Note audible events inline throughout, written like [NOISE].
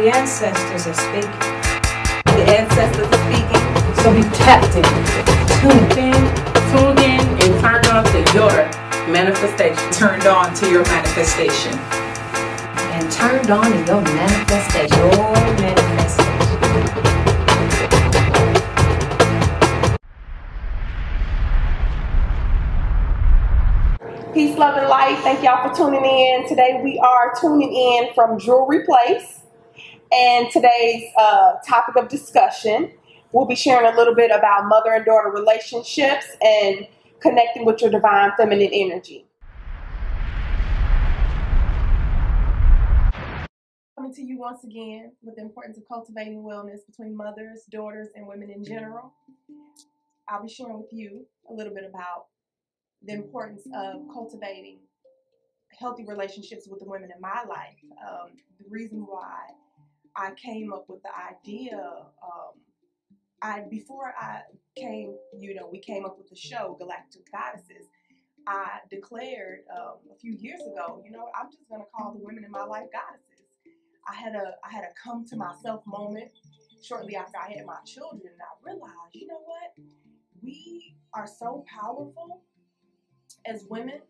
The ancestors are speaking. The ancestors are speaking. So be tapped in. Tuned in, tuned in, and turned on to your manifestation. Turned on to your manifestation. And turned on to your manifestation. Your manifestation. Peace, love, and light. Thank y'all for tuning in. Today we are tuning in from Jewelry Place. And today's uh, topic of discussion, we'll be sharing a little bit about mother and daughter relationships and connecting with your divine feminine energy. Coming to you once again with the importance of cultivating wellness between mothers, daughters, and women in general. I'll be sharing with you a little bit about the importance of cultivating healthy relationships with the women in my life. Um, the reason why I came up with the idea, um, I before I came, you know, we came up with the show Galactic Goddesses. I declared um, a few years ago, you know, I'm just going to call the women in my life goddesses. I had a I had a come to myself moment shortly after I had my children, and I realized, you know what, we are so powerful as women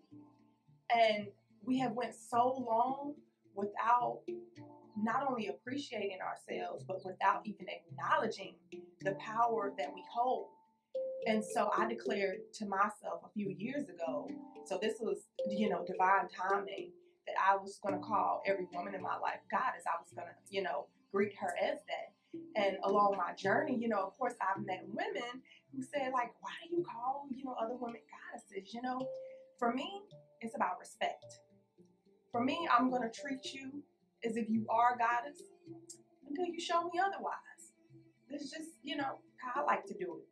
and we have went so long without not only appreciating ourselves but without even acknowledging the power that we hold. And so i declared to myself a few years ago so this was you know divine timing that i was going to call every woman in my life goddess i was going to you know greet her as that. And along my journey you know of course i've met women who said like why do you call you know other women goddesses? You know for me it's about respect. For me i'm going to treat you as if you are a goddess until you show me otherwise. This is just you know how i like to do it.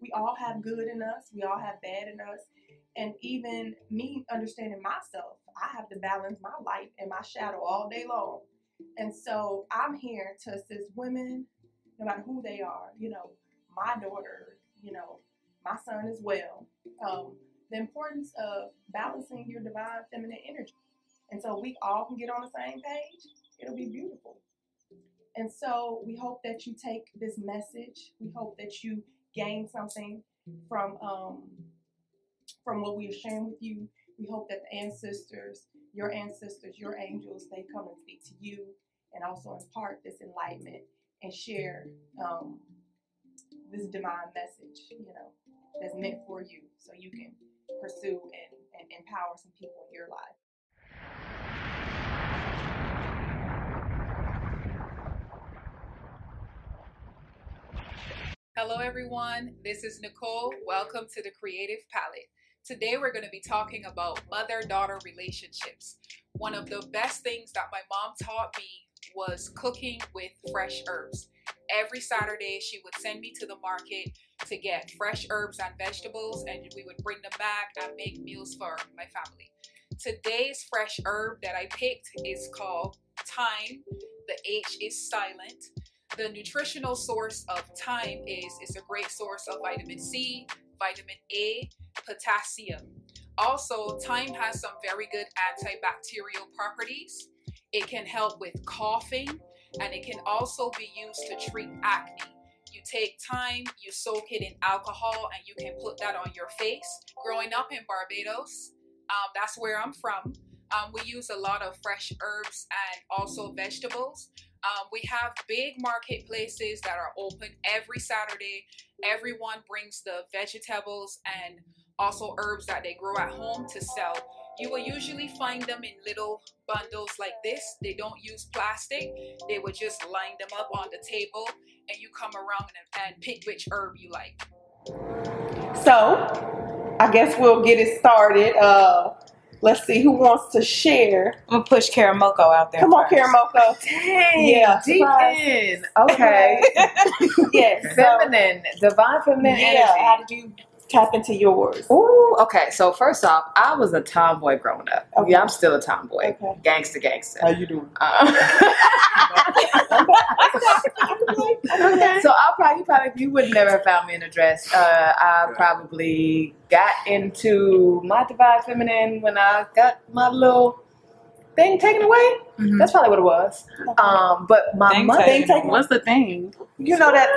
We all have good in us. We all have bad in us. And even me understanding myself i have to balance my light and my shadow all day long. And so i'm here to assist women no matter who they are you know my daughter you know, my son as well, um, the importance of balancing your divine feminine energy. And so we all can get on the same page, it'll be beautiful. And so we hope that you take this message. We hope that you gain something from um, from what we are sharing with you. We hope that the ancestors, your ancestors, your angels, they come and speak to you and also impart this enlightenment and share um, this divine message, you know, that's meant for you so you can pursue and, and empower some people in your life. Hello, everyone. This is Nicholl. Welcome to the Creative Palette. Today, we're going to be talking about mother daughter relationships. One of the best things that my mom taught me was cooking with fresh herbs every Saturday she would send me to the market to get fresh herbs and vegetables and we would bring them back and make meals for my family. Today's fresh herb that I picked is called thyme. The H is silent. The nutritional source of thyme is it's a great source of vitamin C, vitamin A, potassium. Also, thyme has some very good antibacterial properties. It can help with coughing, and it can also be used to treat acne. You take thyme, you soak it in alcohol, and you can put that on your face. Growing up in Barbados, um, that's where I'm from. Um, we use a lot of fresh herbs and also vegetables. Um, we have big marketplaces that are open every Saturday. Everyone brings the vegetables and also herbs that they grow at home to sell. You will usually find them in little bundles like this. They don't use plastic. They would just line them up on the table and you come around and, and pick which herb you like. So, I guess we'll get it started. Uh, let's see who wants to share. I'm gonna push Karamoko out there. Come first. on, Karamoko. Dang, Yeah, deep surprise. in. Okay. [LAUGHS] yes. so- feminine, divine feminine yeah. How energy. did you tap into yours? Ooh, okay. So first off, I was a tomboy growing up. Okay. Yeah, I'm still a tomboy. Okay. Gangster, gangster. How you doing? Uh, [LAUGHS] okay. so I'll probably, you probably, you would never have found me in a dress. Uh, I probably got into my divine feminine when I got my little thing taken away. Mhm. That's probably what it was. Um, but my Thing mother, taken. taken- What's the thing? You know that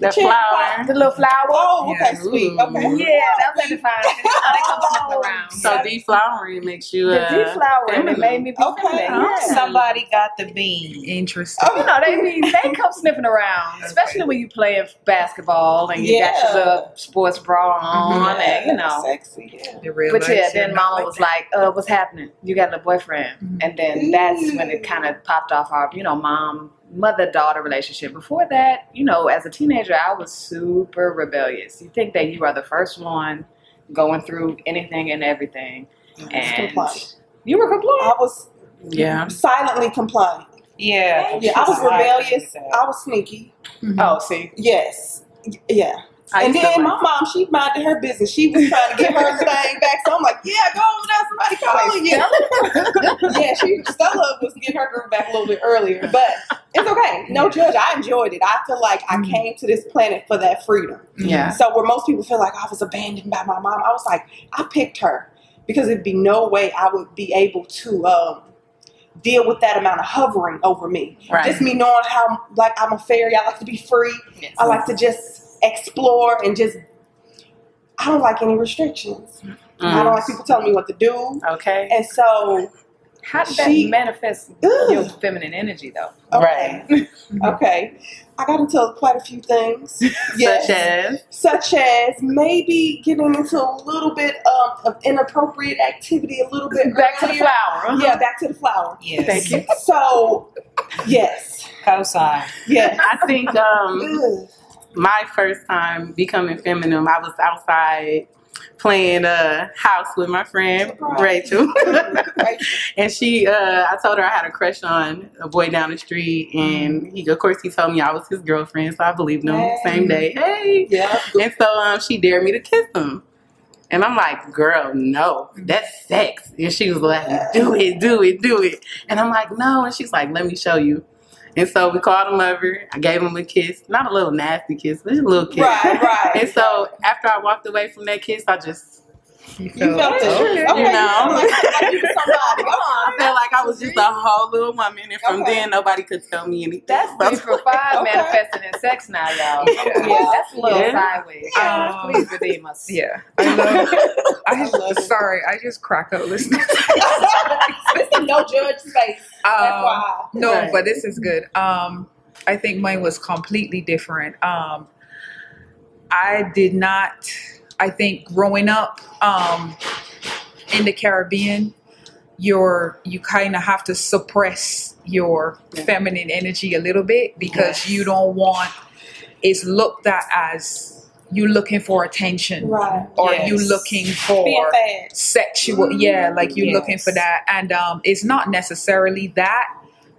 The cherry flower. the little flower. Oh, okay, Yeah. sweet. Ooh. Okay. Yeah, that's what it finds. You know, they come sniffing around. So deflowering makes you the uh, deflowering it made me be Okay. Oh. Yeah. Somebody got the bean. Interesting. Oh, You know, they be they [LAUGHS] come sniffing around, especially when you playing basketball and you got Yeah. your little sports bra on, Yeah, and you know. sexy. Yeah. The But yeah, then Mama not was that. like, "Uh, what's happening? You got a boyfriend?" Mhm. And then that's when it kind of popped off our, you know, mom mother daughter relationship. Before that, you know, as a teenager, I was super rebellious. You think that you are the first one going through anything and everything, and compliant. you were compliant. I was Yeah. silently compliant. Yeah. Yeah, I was rebellious. I was sneaky. Mm-hmm. Oh, see, Yes. Yeah. I and then my mom, she minded her business. She was trying to get her [LAUGHS] thing back. So I'm like, yeah, go over there. Somebody calling you. [LAUGHS] yeah, she Stella was getting her groove back a little bit earlier, but it's okay. No judge. I enjoyed it. I feel like I Mhm. came to this planet for that freedom. yeah. So where most people feel like I was abandoned by my mom, I was like, I picked her because it'd be no way I would be able to um, deal with that amount of hovering over me. Right. Just me knowing how like I'm a fairy. I like to be free. Yes. I like to just explore and just. I don't like any restrictions. I don't like people telling me what to do. Mm. Okay. And so, How did that She- manifest Ugh. your feminine energy, though? okay, [LAUGHS] okay, I got into quite a few things. [LAUGHS] Yes. Such as such as maybe getting into a little bit um, of inappropriate activity a little bit Back to the earlier. flower. Yeah, back to the flower. Yes. Thank you. So, yes, Cosign. yes. I think um, Ugh. My first time becoming feminine, I was outside playing uh house with my friend Rachel. [LAUGHS] and she uh I told her I had a crush on a boy down the street and he of course he told me I was his girlfriend, so I believed him Hey. same day. Hey. Yeah. And so um she dared me to kiss him. And I'm like, girl, no, that's sex. And she was like, do it, do it, do it. And I'm like, no. And she's like, let me show you. And so we called him over. I gave him a kiss. Not a little nasty kiss, but just a little kiss. Right, right. [LAUGHS] And so after I walked away from that kiss, I just You You felt it. okay. Okay, You know. like, like you were somebody. Go I on. felt like I was just a whole little woman, and from Okay. then nobody could tell me anything. That's three for five Okay. manifesting in sex now, y'all. [LAUGHS] Yeah. Yeah, that's a little Yeah. sideways. Um, Please redeem us. Yeah, I [LAUGHS] love. I, love sorry, I just crack up listening. [LAUGHS] this is no judge space. Um, no, Right. but this is good. Um, I think mine was completely different. Um, I did not. I think growing up um, in the Caribbean, you're you kind of have to suppress your Yeah. feminine energy a little bit because Yes. you don't want it's looked at as you looking for attention Right. or Yes. you looking for sexual yeah like you looking for that and um it's not necessarily that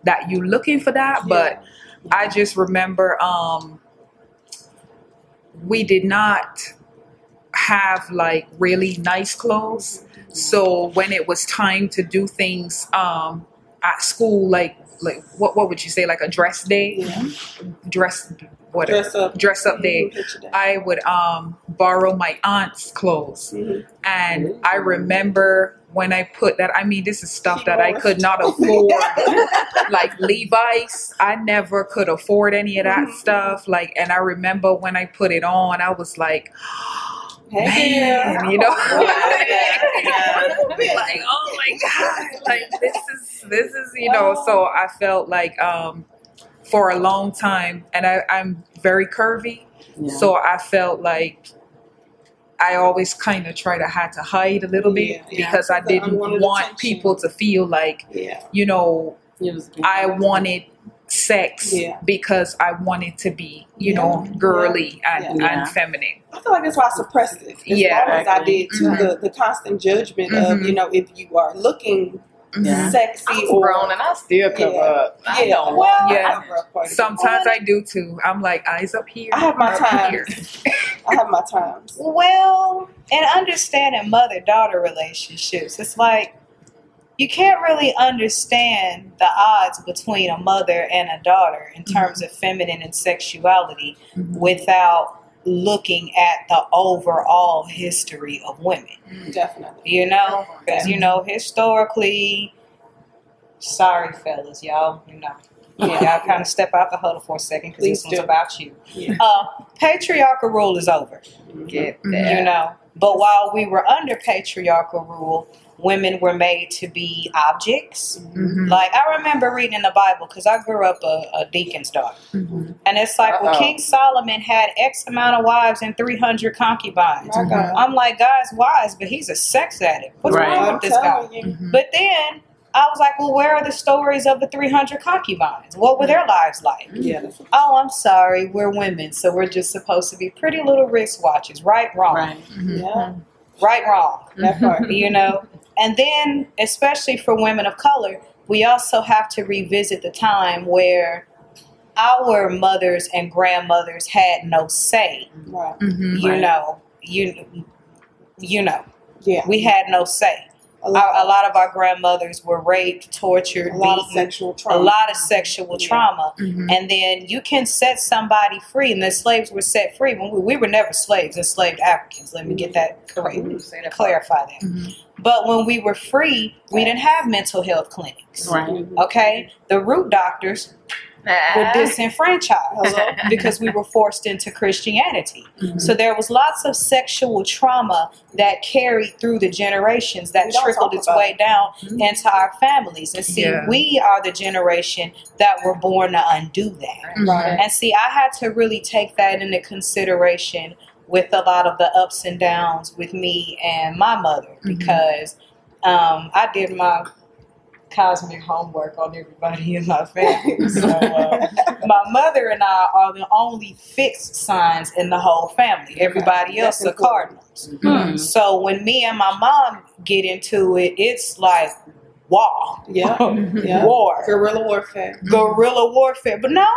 that you looking for that but i just remember um we did not have like really nice clothes so when it was time to do things um at school like like what what would you say like a dress day Yeah. dress whatever Dress up. dress up day that. I would um, borrow my aunt's clothes. Mhm. And I remember when I put that, I mean, this is stuff that I could not afford. [LAUGHS] like Levi's, I never could afford any of that Mhm. stuff. Like, and I remember when I put it on, I was like, Hey, man, you know? Yeah, [LAUGHS] yeah. like, oh my God, like this is, this is, you know, so I felt like, um, for a long time, and I, I'm very curvy. Yeah. So I felt like I always kind of try to had to hide a little bit Yeah, because I didn't want attention. people to feel like, Yeah. you know, I wanted sex Yeah. because I wanted to be, you Yeah. know, girly and, Yeah. and feminine. I feel like that's why I suppressed it. As Yeah. long as I did too. Mhm. The, the constant judgment of, Mhm. you know, if you are looking Yeah. sexy I'm or grown and I still cover Yeah. up. I yeah, don't well, Yeah. I cover up quite a bit. Sometimes I do too. I'm like eyes up here. I have my up times. here. [LAUGHS] I have my times. Well, and understanding mother daughter relationships, it's like you can't really understand the odds between a mother and a daughter in terms of feminine and sexuality Mhm. without looking at the overall history of women. Definitely. You know, because you know historically, Sorry, fellas, y'all. You know, yeah, y'all kind of step out the huddle for a second because this Please one's about you. Yeah. Uh, patriarchal rule is over. Get that. You know, but while we were under patriarchal rule, women were made to be objects. Mm-hmm. Like I remember reading in the Bible because I grew up a, a deacon's daughter, Mm-hmm. and it's like, well, Uh-oh. King Solomon had X amount of wives and three hundred concubines. My God. I'm like, God's wise, but he's a sex addict. What's Right. wrong with this guy? Mm-hmm. But then I was like, well, where are the stories of the 300 concubines? What were their lives like? Yeah, Oh, I'm sorry, we're women, so we're just supposed to be pretty little wristwatches, right, wrong, right, Right. yeah. wrong, That part. you know. And then, especially for women of color, we also have to revisit the time where our mothers and grandmothers had no say. Right. Mm-hmm. You Right. know, you you know, Yeah. we had no say. A Our, lot, a lot of our grandmothers were raped, tortured, a lot of beaten, sexual a trauma. lot of sexual Yeah. trauma. Mm-hmm. And then you can set somebody free, and the slaves were set free. When we, we were never slaves, enslaved Africans. Let me get that correct. Say that Clarify that. Mm-hmm. But when we were free, we didn't have mental health clinics. Right. Okay, the root doctors were disenfranchised [LAUGHS] because we were forced into Christianity. Mm-hmm. So there was lots of sexual trauma that carried through the generations that trickled its way down Mhm. into our families. And see, Yeah. we are the generation that were born to undo that. Right. And see, I had to really take that into consideration with a lot of the ups and downs with me and my mother Mhm. because um, I did my cosmic homework on everybody in my family. [LAUGHS] So uh, my mother and I are the only fixed signs in the whole family. Everybody else That's are cardinals. Hmm. So when me and my mom get into it, it's like war, Yeah. [LAUGHS] Yeah. war, Guerrilla warfare. guerrilla warfare. But no,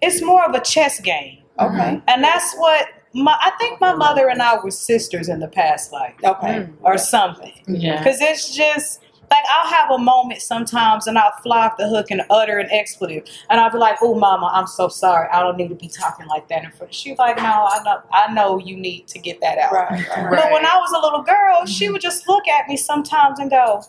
it's more of a chess game. Okay. And that's what my I think my mother and I were sisters in the past life Okay. or something. Yeah. Cuz it's just like I'll have a moment sometimes and I'll fly off the hook and utter an expletive and I'll be like, "Oh mama, I'm so sorry. I don't need to be talking like that in front." She's like, "No, I know I know you need to get that out." Right. [LAUGHS] Right. But when I was a little girl, she would just look at me sometimes and go,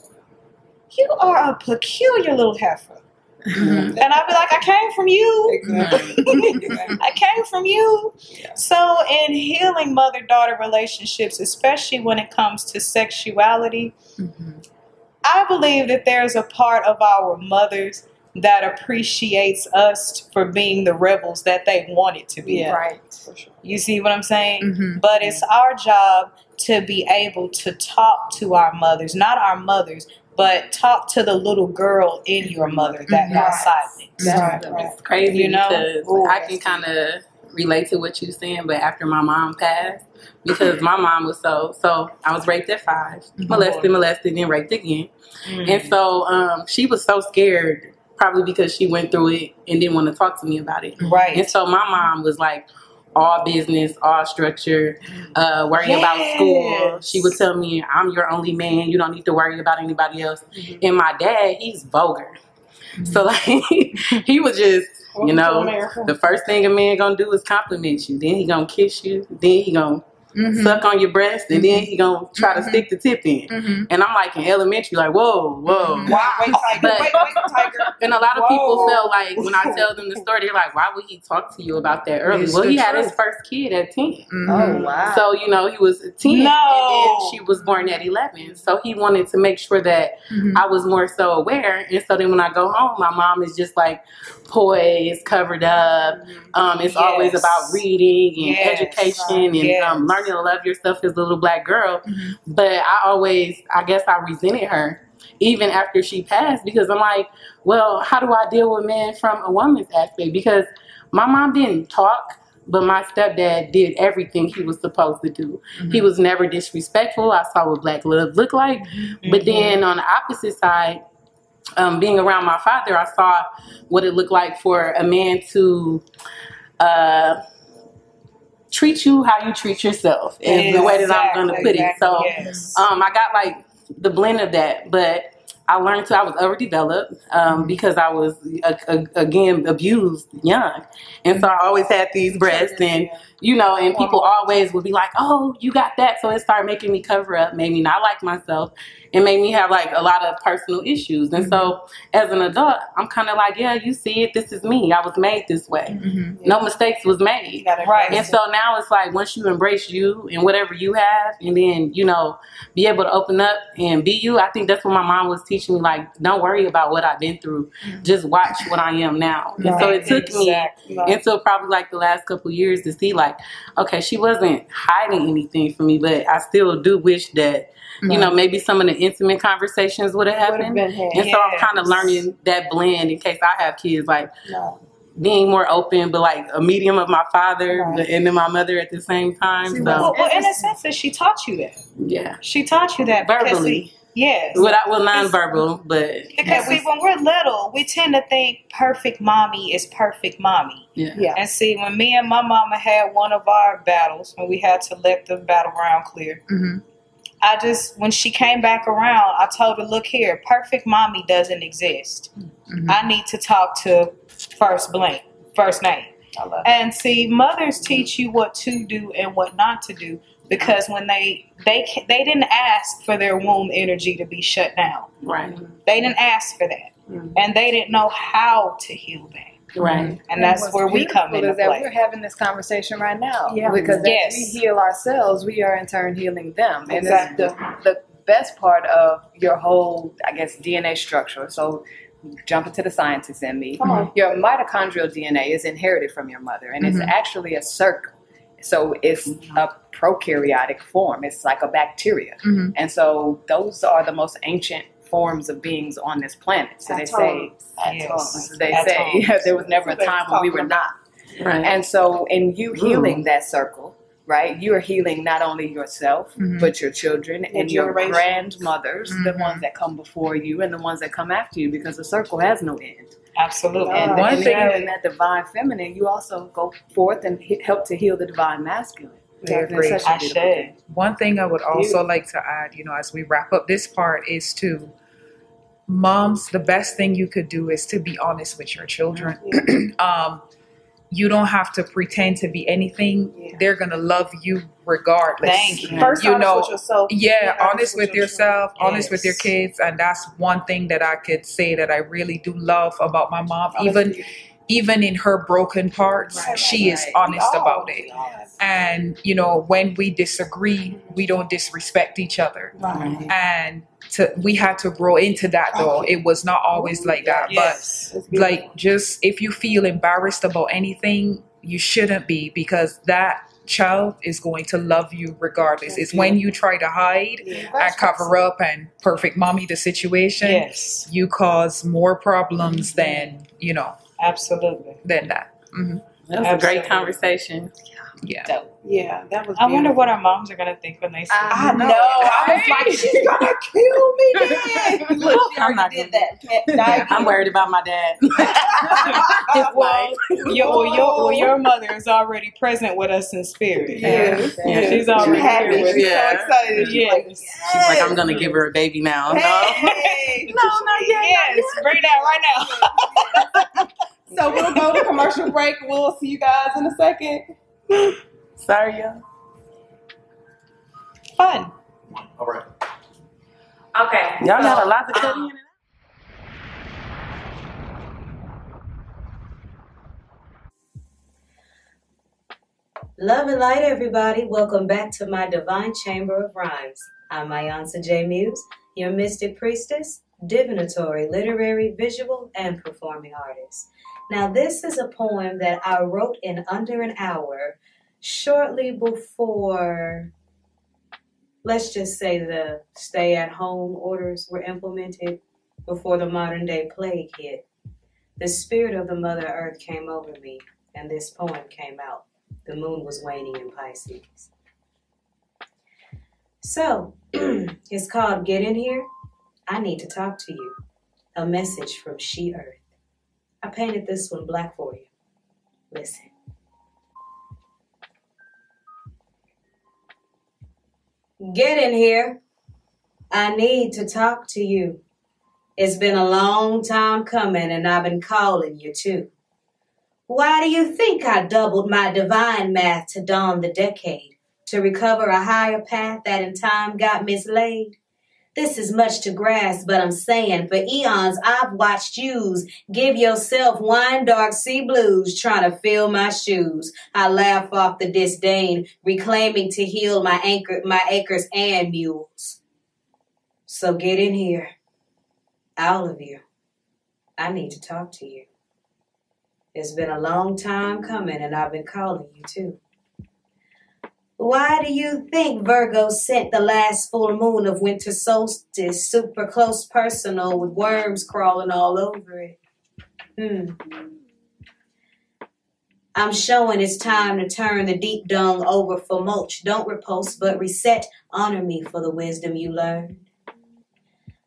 "You are a peculiar little heifer." Mm-hmm. And I'd be like, "I came from you." Exactly. [LAUGHS] I came from you. So, in healing mother daughter relationships, especially when it comes to sexuality, Mm-hmm. I believe that there's a part of our mothers that appreciates us for being the rebels that they wanted to be. Yeah. Right. For sure. You see what I'm saying? Mm-hmm. But it's our job to be able to talk to our mothers, not our mothers, but talk to the little girl in your mother that got Right. silenced. Right. Right. It's crazy You know? Ooh, I can kind of relate to what you're saying, but after my mom passed, because my mom was so so I was raped at 5 molested, molested, and raped again, and so um, she was so scared, probably because she went through it and didn't want to talk to me about it, Right. and so my mom was like. All business, all structure, uh, worrying about school. She would tell me, I'm your only man. You don't need to worry about anybody else. And my dad, he's vulgar. So, like, [LAUGHS] he was just, Welcome to know, the first thing a man gonna do is compliment you. Then he gonna kiss you. Then he gonna Mm-hmm. suck on your breast. And then he gonna try to Mhm. stick the tip in. Mm-hmm. And I'm like in elementary, like, whoa, whoa. Mhm. Wow. Wait, tiger. [LAUGHS] But- wait, wait, tiger. And a lot of people Whoa. felt like when I [LAUGHS] tell them the story, they're like, why would he talk to you about that early? It's well, the he had his first kid at 10. Mm-hmm. Oh wow. So, you know, he was 10 No. and then she was born at 11. So he wanted to make sure that Mm-hmm. I was more so aware. And so then when I go home, my mom is just like poised, covered up. Um, it's always about reading and Yes. education and Yes. um, learning to love yourself as a little black girl. Mhm. But I always, I guess I resented her even after she passed because I'm like, well, how do I deal with men from a woman's aspect? Because my mom didn't talk. But my stepdad did everything he was supposed to do. He was never disrespectful. I saw what black love looked like. But then on the opposite side, um, being around my father, I saw what it looked like for a man to uh, treat you how you treat yourself. Is the way that I'm going to put it. So yes. um, I got like the blend of that, but I learned to I was overdeveloped um, mm-hmm. because I was a, a, again abused young, and so I always had these breasts and you know, and people always would be like, "Oh, you got that," so it started making me cover up, made me not like myself, and made me have like a lot of personal issues. And so, mm-hmm. as an adult, I'm kind of like, "Yeah, you see it. This is me. I was made this way. Mm-hmm. No mistakes was made." Right. And so now it's like once you embrace you and whatever you have, and then you know be able to open up and be you. I think that's what my mom was teaching me. Like, don't worry about what I've been through. Just watch what I am now. And so it took me Exactly. until probably like the last couple years to see like, okay, she wasn't hiding anything from me, but I still do wish that you know maybe some of the intimate conversations would have happened. been had. And so I'm kind of learning that blend in case I have kids, like No. being more open, but like a medium of my father Right. and then my mother at the same time. See, so Well, well, in a sense, that she taught you that. yeah, She taught you that because, verbally, see, yes. without well nonverbal, but Because see, when we're little, we tend to think perfect mommy is perfect mommy. yeah, Yeah. And see, when me and my mama had one of our battles, when we had to let the battleground clear, Mhm. I just, when she came back around, I told her, look here, perfect mommy doesn't exist. Mhm. I need to talk to first blank, first name. I love And see, mothers teach you what to do and what not to do because when they they they didn't ask for their womb energy to be shut down. right, They didn't ask for that, Mhm. and they didn't know how to heal that. right, And that's what's where we come beautiful into is that play. We're having this conversation right now. Yeah. Because Yes. as we heal ourselves, we are in turn healing them. And Exactly. it's the, the best part of your whole, I guess, DNA structure. So jump into the scientists in me. Come on. Your mitochondrial DNA is inherited from your mother, and it's Mhm. actually a circle. So it's a prokaryotic form. It's like a bacteria. Mhm. And so those are the most ancient forms of beings on this planet. So they say, Yes. they At say [LAUGHS] there was never a time when we were not. right. And so, in you healing that circle, right, you are healing not only yourself, Mhm. but your children and your grandmothers, the Mhm. ones that come before you and the ones that come after you, because the circle has no end. Absolutely. And One in thing- healing that divine feminine, you also go forth and help to heal the divine masculine. Very It's such a I should. One thing I would also like to add, you know, as we wrap up this part, is to moms, the best thing you could do is to be honest with your children. [CLEARS THROAT] um, you don't have to pretend to be anything. Yeah. They're gonna love you regardless. Thank you. First, You honest know, with yourself. Yeah, Be honest with yourself, honest with your kids, and that's one thing that I could say that I really do love about my mom. Even even in her broken parts, Right, she right, is right. honest We all- about it. we all have- And you know, when we disagree, we don't disrespect each other. Right. And to, we had to grow into that though. It was not always like that. Yes. But like just if you feel embarrassed about anything, you shouldn't be because that child is going to love you regardless. It's when you try to hide Yeah. and cover up and perfect mommy the situation, Yes. you cause more problems than, you know, Absolutely. than that. hmm That was a great conversation. Yeah. Yeah, that was. I wonder what our moms are gonna think when they see. I it. know. I was like, she's gonna kill me. [LAUGHS] Then. Look, she I'm not did that. Diabetes. I'm worried about my dad. [LAUGHS] His well, your, well, your, well, your mother is already present with us in spirit. Yes. Yeah, she's She already happy. here with She's Yeah. so excited. She's like, Yes. She's like, I'm gonna give her a baby now. No. Hey. [LAUGHS] No, not yet. Yes, bring that right now. So we'll go to commercial break. We'll see you guys in a second. Sorry, y'all. Fun. All right. Okay. Y'all got a lot to cut um, in. Love and light, everybody. Welcome back to my Divine Chamber of Rhymes. I'm Mayansa J. Muse, your mystic priestess, divinatory, literary, visual, and performing artist. Now, this is a poem that I wrote in under an hour shortly before, let's just say, the stay at home orders were implemented before the modern day plague hit. The spirit of the Mother Earth came over me, and this poem came out. The moon was waning in Pisces. So, [CLEARS THROAT] it's called Get In Here. I need to talk to you. A message from She Earth. I painted this one black for you. Listen. Get in here. I need to talk to you. It's been a long time coming, and I've been calling you too. Why do you think I doubled my divine math to dawn the decade? To recover a higher path that in time got mislaid? This is much to grasp, but I'm saying for eons I've watched yous give yourself wine dark sea blues trying to fill my shoes. I laugh off the disdain, reclaiming to heal my anchor, my acres and mules. So get in here, all of you. I need to talk to you. It's been a long time coming, and I've been calling you too. Why do you think Virgo sent the last full moon of winter solstice super close personal with worms crawling all over it? Hmm. I'm showing it's time to turn the deep dung over for mulch. Don't repulse, but reset. Honor me for the wisdom you learned.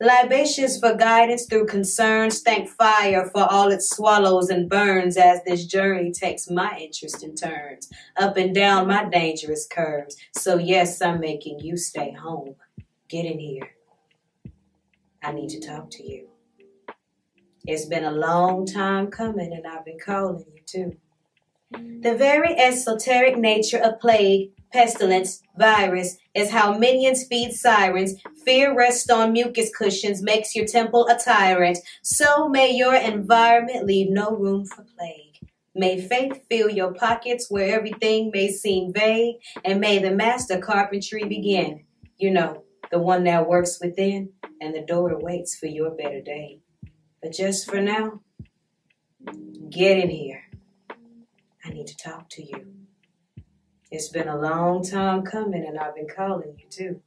Libations for guidance through concerns. Thank fire for all it swallows and burns as this journey takes my interest in turns. Up and down my dangerous curves. So, yes, I'm making you stay home. Get in here. I need to talk to you. It's been a long time coming, and I've been calling you too. The very esoteric nature of plague pestilence, virus, is how minions feed sirens. Fear rests on mucus cushions, makes your temple a tyrant. So may your environment leave no room for plague. May faith fill your pockets where everything may seem vague, and may the master carpentry begin. You know, the one that works within, and the door waits for your better day. But just for now, get in here. I need to talk to you. It's been a long time coming, and I've been calling you too.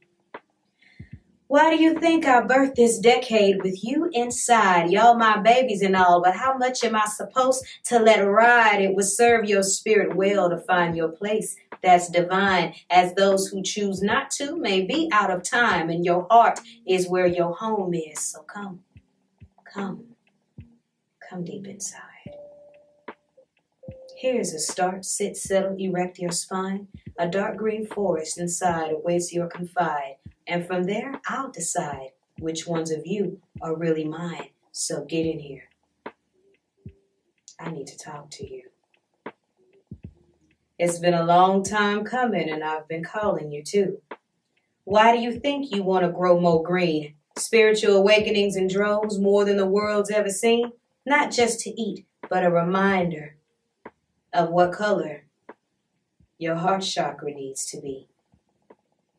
Why do you think I birthed this decade with you inside? Y'all my babies and all, but how much am I supposed to let ride? It would serve your spirit well to find your place that's divine, as those who choose not to may be out of time, and your heart is where your home is. So come, come, come deep inside. Here's a start. Sit, settle, erect your spine. A dark green forest inside awaits your confide. And from there, I'll decide which ones of you are really mine. So get in here. I need to talk to you. It's been a long time coming, and I've been calling you too. Why do you think you want to grow more green? Spiritual awakenings in droves, more than the world's ever seen? Not just to eat, but a reminder of what color your heart chakra needs to be.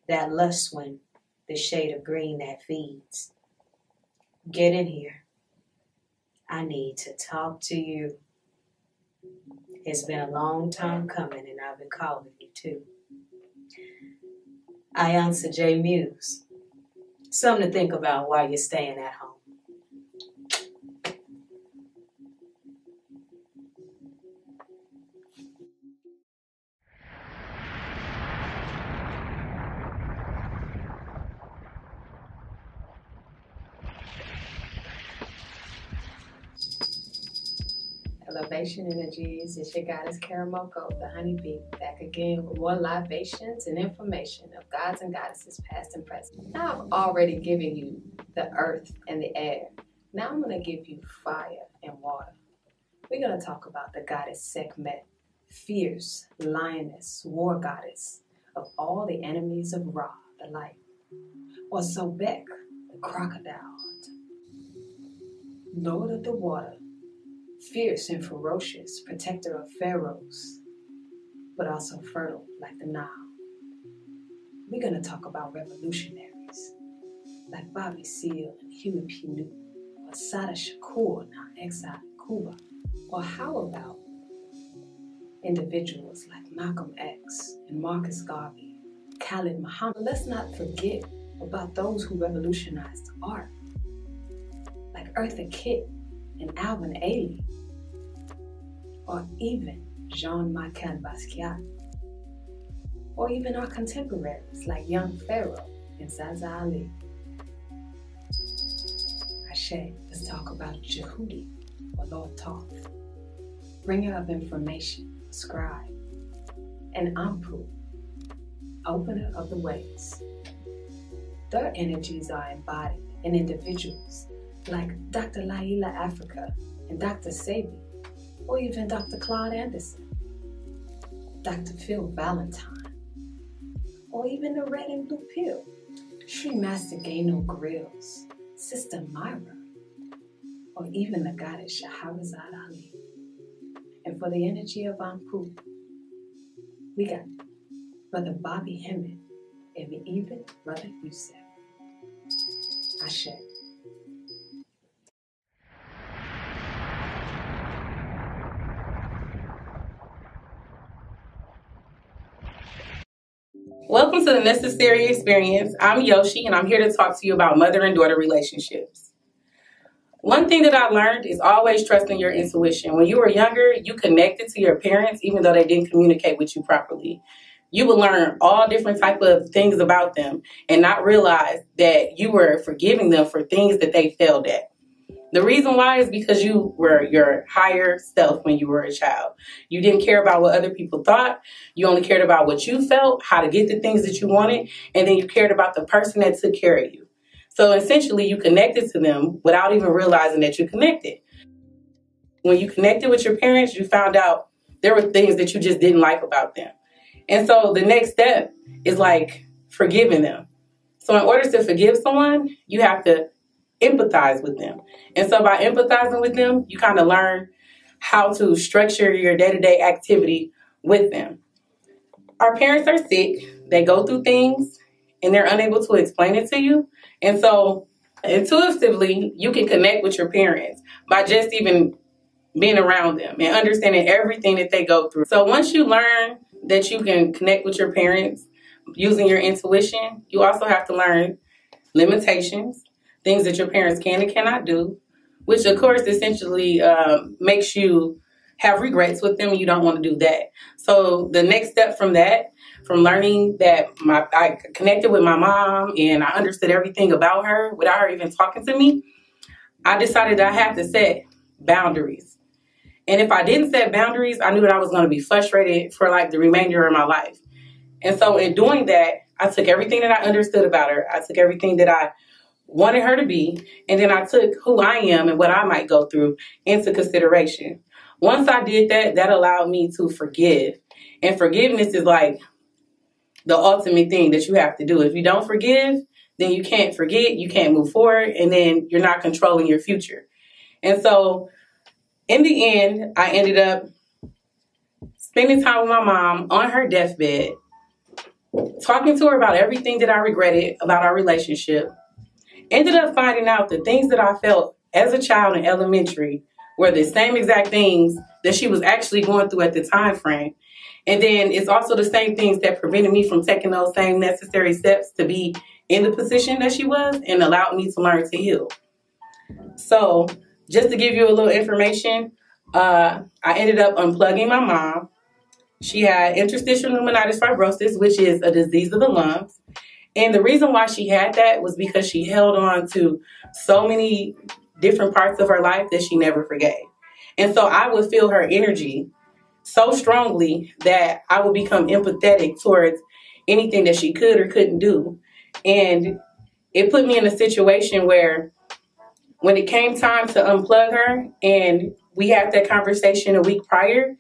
That lust one, the shade of green that feeds. Get in here. I need to talk to you. It's been a long time coming, and I've been calling you too. I answer J Muse. Something to think about while you're staying at home. Elevation Energies. It's your goddess Karamoko, the honeybee, back again with more libations and information of gods and goddesses past and present. Now I've already given you the earth and the air. Now I'm going to give you fire and water. We're going to talk about the goddess Sekhmet, fierce lioness, war goddess of all the enemies of Ra, the light, or Sobek, the crocodile Lord of the water, fierce and ferocious, protector of pharaohs, but also fertile like the Nile. We're going to talk about revolutionaries like Bobby Seale and Huey P. Newton, or Assata Shakur, now exiled in Cuba. Or how about individuals like Malcolm X and Marcus Garvey, Khalid Muhammad? Let's not forget about those who revolutionized art, like Eartha Kitt and Alvin Ailey, or even Jean-Michel Basquiat, or even our contemporaries like Young Pharaoh and Zaza Ali. Ashe, let's talk about Djehuty or Lord Thoth, bringer of information, scribe, and Anpu, opener of the ways. Their energies are embodied in individuals like Dr. Llaila Afrika and Dr. Sebi, or even Dr. Claude Anderson, Dr. Phil Valentine, or even the red and blue pill, Sri Master Gano Grills, Sister Myra, or even the goddess Shahrazad Ali. And for the energy of Anpu, we got Brother Bobby Hemmitt and even Brother Yusef. Ashe. Welcome to the Necessary Experience. I'm Yoshi, and I'm here to talk to you about mother and daughter relationships. One thing that I learned is always trusting your intuition. When you were younger, you connected to your parents even though they didn't communicate with you properly. You would learn all different type of things about them and not realize that you were forgiving them for things that they failed at. The reason why is because you were your higher self when you were a child. You didn't care about what other people thought. You only cared about what you felt, how to get the things that you wanted, and then you cared about the person that took care of you. So essentially, you connected to them without even realizing that you connected. When you connected with your parents, you found out there were things that you just didn't like about them. And so the next step is like forgiving them. So in order to forgive someone, you have to empathize with them. And so by empathizing with them, you kind of learn how to structure your day to day activity with them. Our parents are sick, they go through things, and they're unable to explain it to you. And so intuitively, you can connect with your parents by just even being around them and understanding everything that they go through. So once you learn that you can connect with your parents using your intuition, you also have to learn limitations things that your parents can and cannot do, which of course essentially uh, makes you have regrets with them. You don't want to do that. So the next step from that, from learning that my I connected with my mom and I understood everything about her without her even talking to me, I decided I had to set boundaries. And if I didn't set boundaries, I knew that I was going to be frustrated for like the remainder of my life. And so in doing that, I took everything that I understood about her. I took everything that I wanted her to be, and then I took who I am and what I might go through into consideration. Once I did that, that allowed me to forgive. And forgiveness is like the ultimate thing that you have to do. If you don't forgive, then you can't forget, you can't move forward, and then you're not controlling your future. And so, in the end, I ended up spending time with my mom on her deathbed, talking to her about everything that I regretted about our relationship, ended up finding out the things that I felt as a child in elementary were the same exact things that she was actually going through at the time frame. And then it's also the same things that prevented me from taking those same necessary steps to be in the position that she was and allowed me to learn to heal. So, just to give you a little information, uh, I ended up unplugging my mom. She had interstitial pneumonitis fibrosis, which is a disease of the lungs. And the reason why she had that was because she held on to so many different parts of her life that she never forgave. And so I would feel her energy so strongly that I would become empathetic towards anything that she could or couldn't do. And it put me in a situation where when it came time to unplug her and we had that conversation a week prior,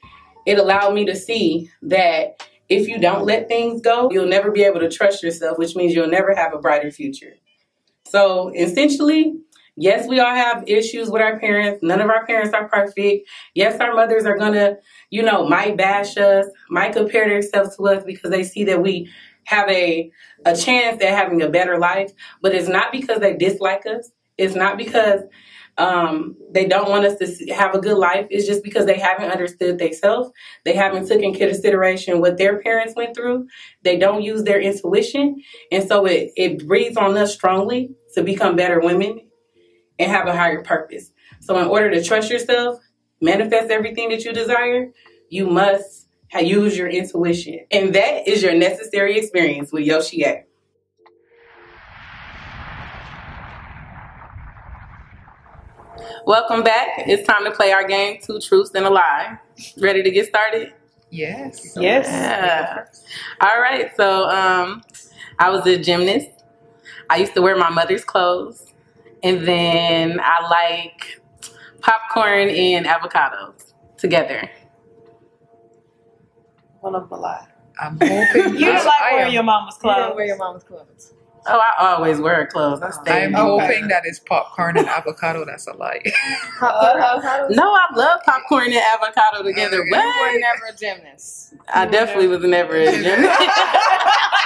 it allowed me to see that if you don't let things go, you'll never be able to trust yourself, which means you'll never have a brighter future. So essentially, yes, we all have issues with our parents. None of our parents are perfect. Yes, our mothers are gonna, you know, might bash us, might compare themselves to us because they see that we have a a chance at having a better life. But it's not because they dislike us. It's not because um, they don't want us to have a good life. It's just because they haven't understood themselves. They haven't taken consideration what their parents went through. They don't use their intuition. And so it, it breathes on us strongly to become better women and have a higher purpose. So in order to trust yourself, manifest everything that you desire, you must use your intuition. And that is your necessary experience with Yoshi A. Welcome back. It's time to play our game, Two Truths and a Lie. Ready to get started? Yes. Yes. Yeah. All right. So, um, I was a gymnast. I used to wear my mother's clothes, and then I like popcorn and avocados. together. One of them a lie. I'm hoping. [LAUGHS] You didn't like I wearing your mama's You don't clothes. wear your mama's clothes. Oh, I always wear clothes. I stay. I'm hoping that it's popcorn and avocado. That's a lie. [LAUGHS] No, I love popcorn and avocado together. Okay. You were never a gymnast. I definitely was never a gymnast. [LAUGHS]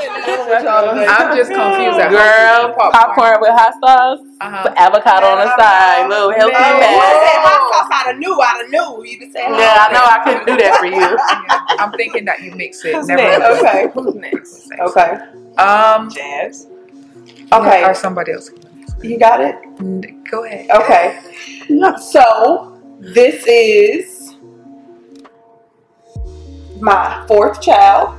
I'm just confused. at Girl, popcorn with hot sauce, Uh-huh. avocado on the side, little healthy Oh, you said hot sauce. I'd have knew. I'd have knew. You just said Yeah, I know I couldn't do that for you. Yeah, [LAUGHS] I'm thinking that you mix it. Who's Never next? Okay. Who's next? [LAUGHS] Okay. Um. Jazz. Okay. Or somebody else. You got it. Go ahead. Okay. So this is my fourth child.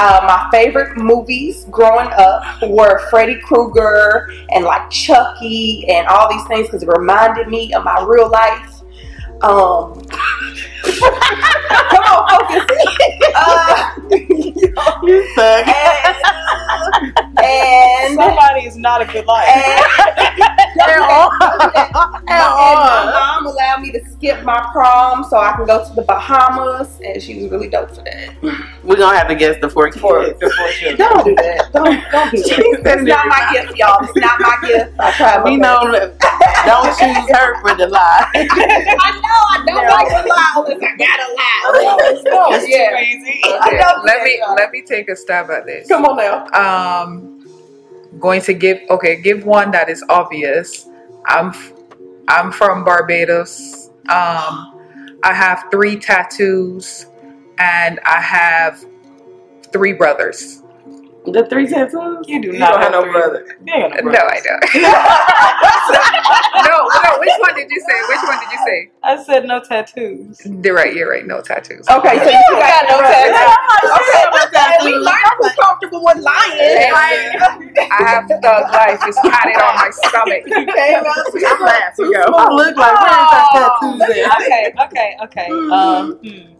Uh, my favorite movies growing up were Freddy Krueger and like Chucky and all these things because it reminded me of my real life. Um, [LAUGHS] come on, focus. [LAUGHS] uh, You suck. [LAUGHS] and, and Somebody is not a good life. and my mom allowed me to skip my prom so I can go to the Bahamas, and she was really dope for that. We're gonna have to guess the four kids. Don't do that. Don't don't do that. [LAUGHS] It's not my gift, y'all. It's not my gift. I tried [LAUGHS] We know don't [LAUGHS] choose her for the lie. I know I don't like to lie unless I gotta lie. That's yeah. crazy. I Okay, let me that. let me take a stab at this. Come on now. Um, going to give okay, give one that is obvious. I'm I'm from Barbados. Um, I have three tattoos, and I have three brothers. The three tattoos? You do You not don't have no three. brother. You ain't got no No. I don't. [LAUGHS] [LAUGHS] no, no. Which one did you say? Which one did you say? I said no tattoos. You're right. You're right. No tattoos. Okay, so you got no tattoos. Okay, Okay, we learned who's comfortable with lying. I have thug life. It's tatted on my stomach. Okay, well, I'm last. You go. I look like where is her tattoos at? okay, okay, okay. Um, hmm.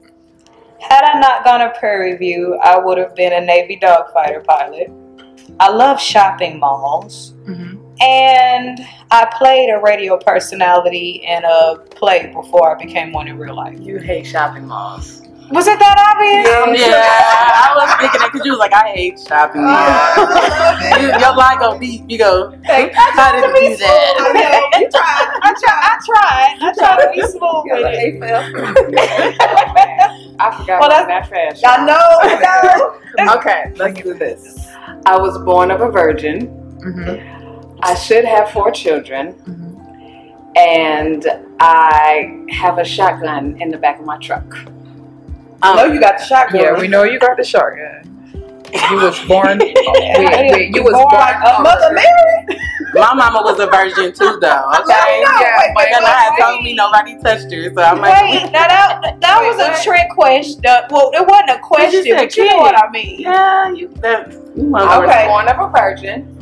Had I not gone to Prairie View, I would have been a Navy dogfighter pilot. I love shopping malls. Mhm. And I played a radio personality in a play before I became one in real life. You hate shopping malls. Was it that obvious? Yeah, I was thinking that because you was like, I hate shopping. Yeah. you, your lie go deep. You go, how did you do that? I know, [LAUGHS] you tried. I tried. I tried. I tried to be smooth You're with like, it. hey, [LAUGHS] I forgot Well, about that fast. I know, know. [LAUGHS] Okay, let's do this. I was born of a virgin. Mhm. I should have four children. Mhm. And I have a shotgun in the back of my truck. I know um, you got the shotgun. Yeah, we know you got the shotgun. You was born. [LAUGHS] wait, wait, you was Born born. A mother Mary? My mama was a virgin too, though. Okay. No, Yeah, wait, My wait, nana had told me nobody touched her, so I'm like, Wait, now that, that Wait, was what? a trick question. Uh, well, it wasn't a question, said but you know what I mean. yeah, you that. You I was Okay. born of a virgin.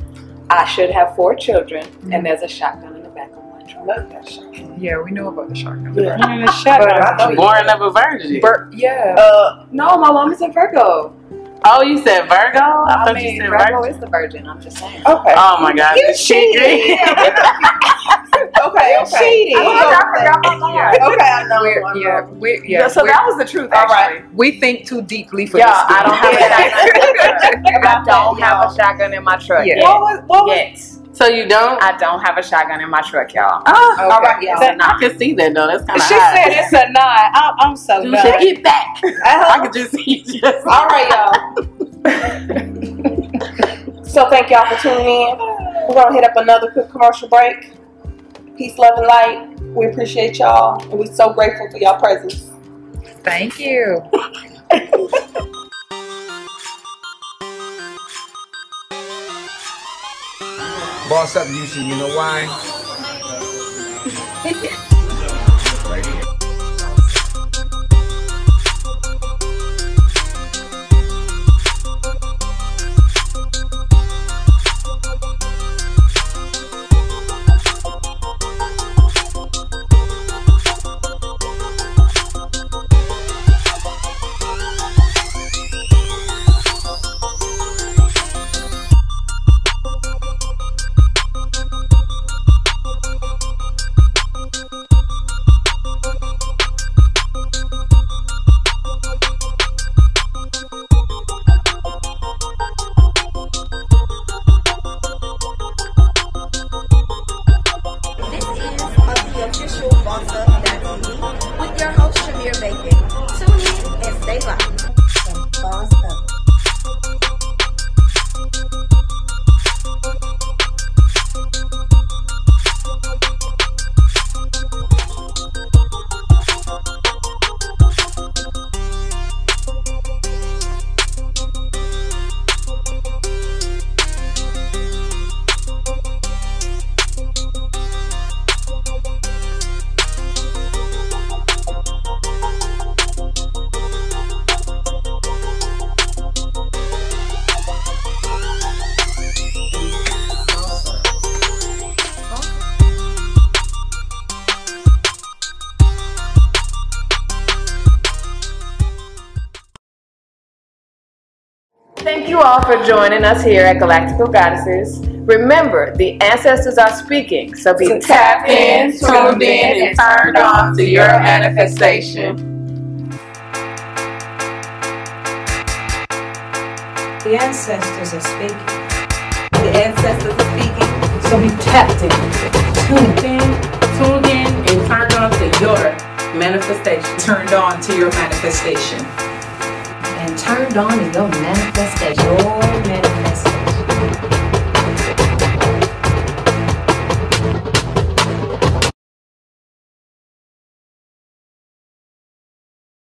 I should have four children, and there's a shotgun Love that shotgun. Yeah, we know about the shotgun. Yeah. Shut But up. I know you- Born of a virgin. Bur- yeah. Uh, No, my mom is a Virgo. Oh, you said Virgo? I, I thought mean, you said Virgo Virgo. is the virgin. I'm just saying. okay. Oh my God, You the secret. cheated. [LAUGHS] okay, okay. cheated. I was I gonna say- Yeah. Okay, I know. We're, I know. yeah, we, Yeah, yeah, so we're- that was the truth, All actually. we think too deeply for Yeah, this. I don't have a shotgun. [LAUGHS] I don't have a shotgun in my truck. Yeah. Yet. What was, what was, Yet. So you don't? I don't have a shotgun in my truck, y'all. Oh, Okay. All right, y'all. that, I can see that though. That's kind she of hot. said it's a nine. I'm, I'm so You done. said, get back. I Uh-huh. could just see you just. [LAUGHS] All right, y'all. [LAUGHS] so thank y'all for tuning in. We're gonna hit up another quick commercial break. Peace, love, and light. We appreciate y'all, and we're so grateful for y'all presence. Thank you. [LAUGHS] Boss up, Yoshi. You know why? [LAUGHS] all for joining us here at Galactical Goddesses. Remember, the ancestors are speaking, so be So tapped tap in, tuned in, and turned on to your manifestation. The ancestors are speaking. The ancestors are speaking. So be tapped in. Tuned in, tuned in, and turned on to your manifestation. Turned on to your manifestation turned on in your manifestation. Your manifestation.